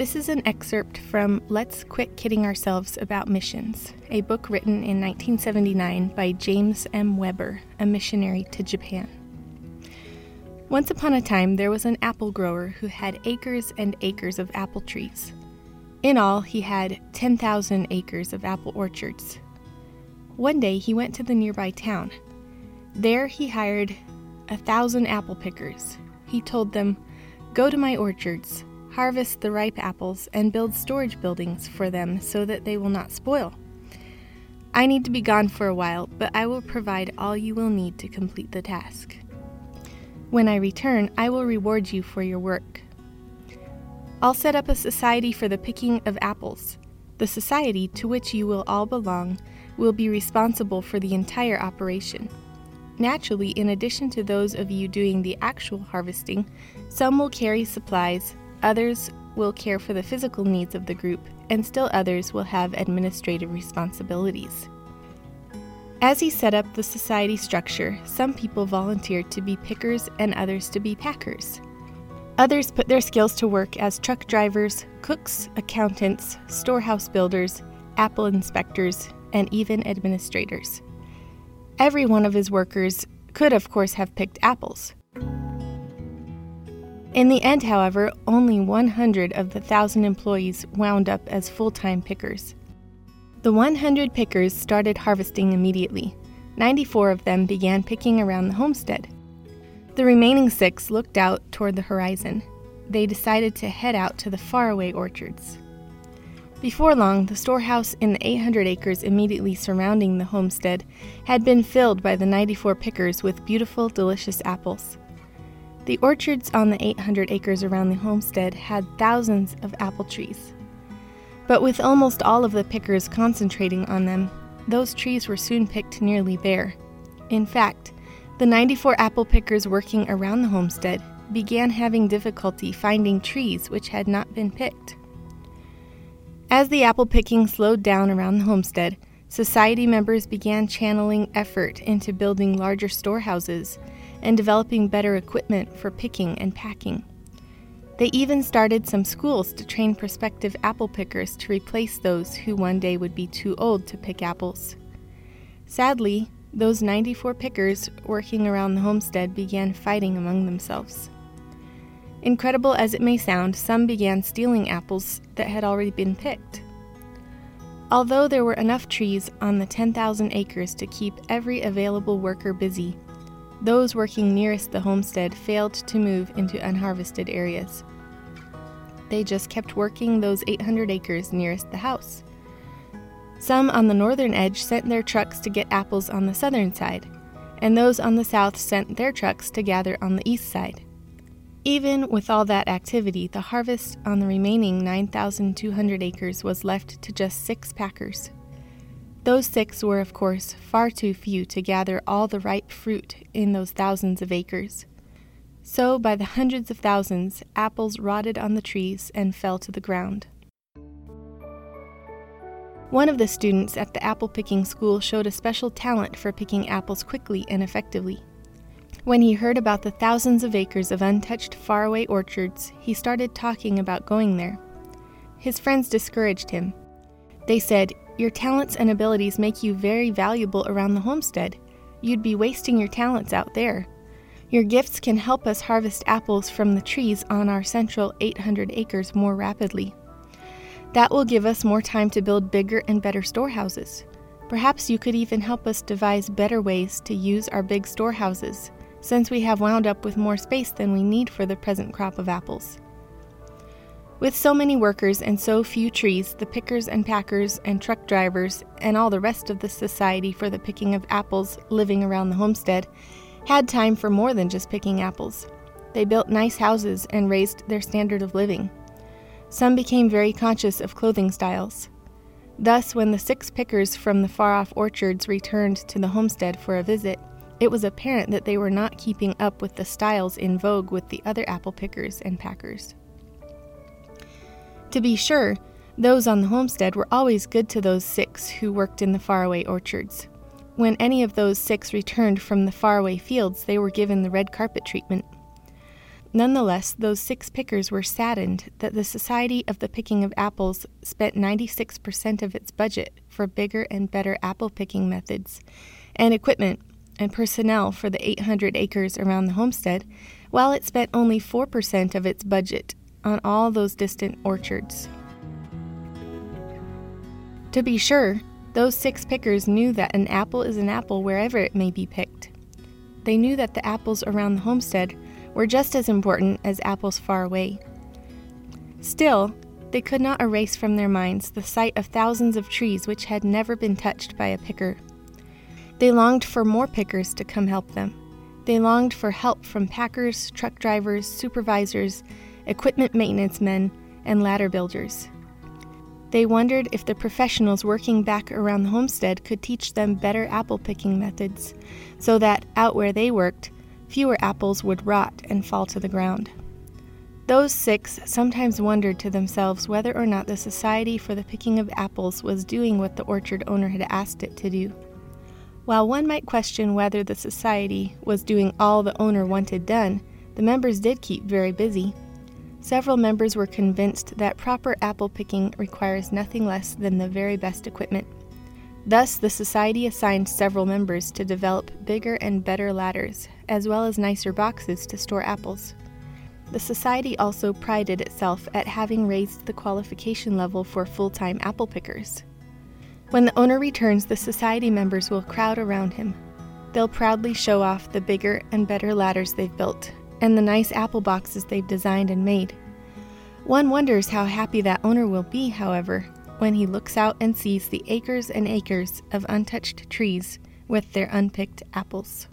This is an excerpt from Let's Quit Kidding Ourselves About Missions, a book written in 1979 by James M. Weber, a missionary to Japan. Once upon a time, there was an apple grower who had acres and acres of apple trees. In all, he had 10,000 acres of apple orchards. One day, he went to the nearby town. There, he hired a thousand apple pickers. He told them, Go to my orchards harvest the ripe apples, and build storage buildings for them so that they will not spoil. I need to be gone for a while, but I will provide all you will need to complete the task. When I return, I will reward you for your work. I'll set up a society for the picking of apples. The society, to which you will all belong, will be responsible for the entire operation. Naturally, in addition to those of you doing the actual harvesting, some will carry supplies, Others will care for the physical needs of the group, and still others will have administrative responsibilities. As he set up the society structure, some people volunteered to be pickers and others to be packers. Others put their skills to work as truck drivers, cooks, accountants, storehouse builders, apple inspectors, and even administrators. Every one of his workers could, of course, have picked apples. In the end, however, only 100 of the 1,000 employees wound up as full time pickers. The 100 pickers started harvesting immediately. 94 of them began picking around the homestead. The remaining six looked out toward the horizon. They decided to head out to the faraway orchards. Before long, the storehouse in the 800 acres immediately surrounding the homestead had been filled by the 94 pickers with beautiful, delicious apples. The orchards on the 800 acres around the homestead had thousands of apple trees. But with almost all of the pickers concentrating on them, those trees were soon picked nearly bare. In fact, the 94 apple pickers working around the homestead began having difficulty finding trees which had not been picked. As the apple picking slowed down around the homestead, society members began channeling effort into building larger storehouses and developing better equipment for picking and packing. They even started some schools to train prospective apple pickers to replace those who one day would be too old to pick apples. Sadly, those 94 pickers working around the homestead began fighting among themselves. Incredible as it may sound, some began stealing apples that had already been picked. Although there were enough trees on the 10,000 acres to keep every available worker busy, those working nearest the homestead failed to move into unharvested areas. They just kept working those 800 acres nearest the house. Some on the northern edge sent their trucks to get apples on the southern side, and those on the south sent their trucks to gather on the east side. Even with all that activity, the harvest on the remaining 9,200 acres was left to just six packers. Those six were, of course, far too few to gather all the ripe fruit in those thousands of acres. So, by the hundreds of thousands, apples rotted on the trees and fell to the ground. One of the students at the apple picking school showed a special talent for picking apples quickly and effectively. When he heard about the thousands of acres of untouched faraway orchards, he started talking about going there. His friends discouraged him. They said, your talents and abilities make you very valuable around the homestead. You'd be wasting your talents out there. Your gifts can help us harvest apples from the trees on our central 800 acres more rapidly. That will give us more time to build bigger and better storehouses. Perhaps you could even help us devise better ways to use our big storehouses, since we have wound up with more space than we need for the present crop of apples. With so many workers and so few trees, the pickers and packers and truck drivers and all the rest of the society for the picking of apples living around the homestead had time for more than just picking apples. They built nice houses and raised their standard of living. Some became very conscious of clothing styles. Thus, when the six pickers from the far off orchards returned to the homestead for a visit, it was apparent that they were not keeping up with the styles in vogue with the other apple pickers and packers. To be sure, those on the homestead were always good to those six who worked in the faraway orchards. When any of those six returned from the faraway fields, they were given the red carpet treatment. Nonetheless, those six pickers were saddened that the Society of the Picking of Apples spent 96% of its budget for bigger and better apple picking methods and equipment and personnel for the 800 acres around the homestead, while it spent only 4% of its budget on all those distant orchards. To be sure, those six pickers knew that an apple is an apple wherever it may be picked. They knew that the apples around the homestead were just as important as apples far away. Still, they could not erase from their minds the sight of thousands of trees which had never been touched by a picker. They longed for more pickers to come help them. They longed for help from packers, truck drivers, supervisors, equipment maintenance men, and ladder builders. They wondered if the professionals working back around the homestead could teach them better apple picking methods, so that, out where they worked, fewer apples would rot and fall to the ground. Those six sometimes wondered to themselves whether or not the Society for the Picking of Apples was doing what the orchard owner had asked it to do. While one might question whether the Society was doing all the owner wanted done, the members did keep very busy. Several members were convinced that proper apple picking requires nothing less than the very best equipment. Thus, the Society assigned several members to develop bigger and better ladders, as well as nicer boxes to store apples. The Society also prided itself at having raised the qualification level for full time apple pickers. When the owner returns, the Society members will crowd around him. They'll proudly show off the bigger and better ladders they've built, and the nice apple boxes they've designed and made. One wonders how happy that owner will be, however, when he looks out and sees the acres and acres of untouched trees with their unpicked apples.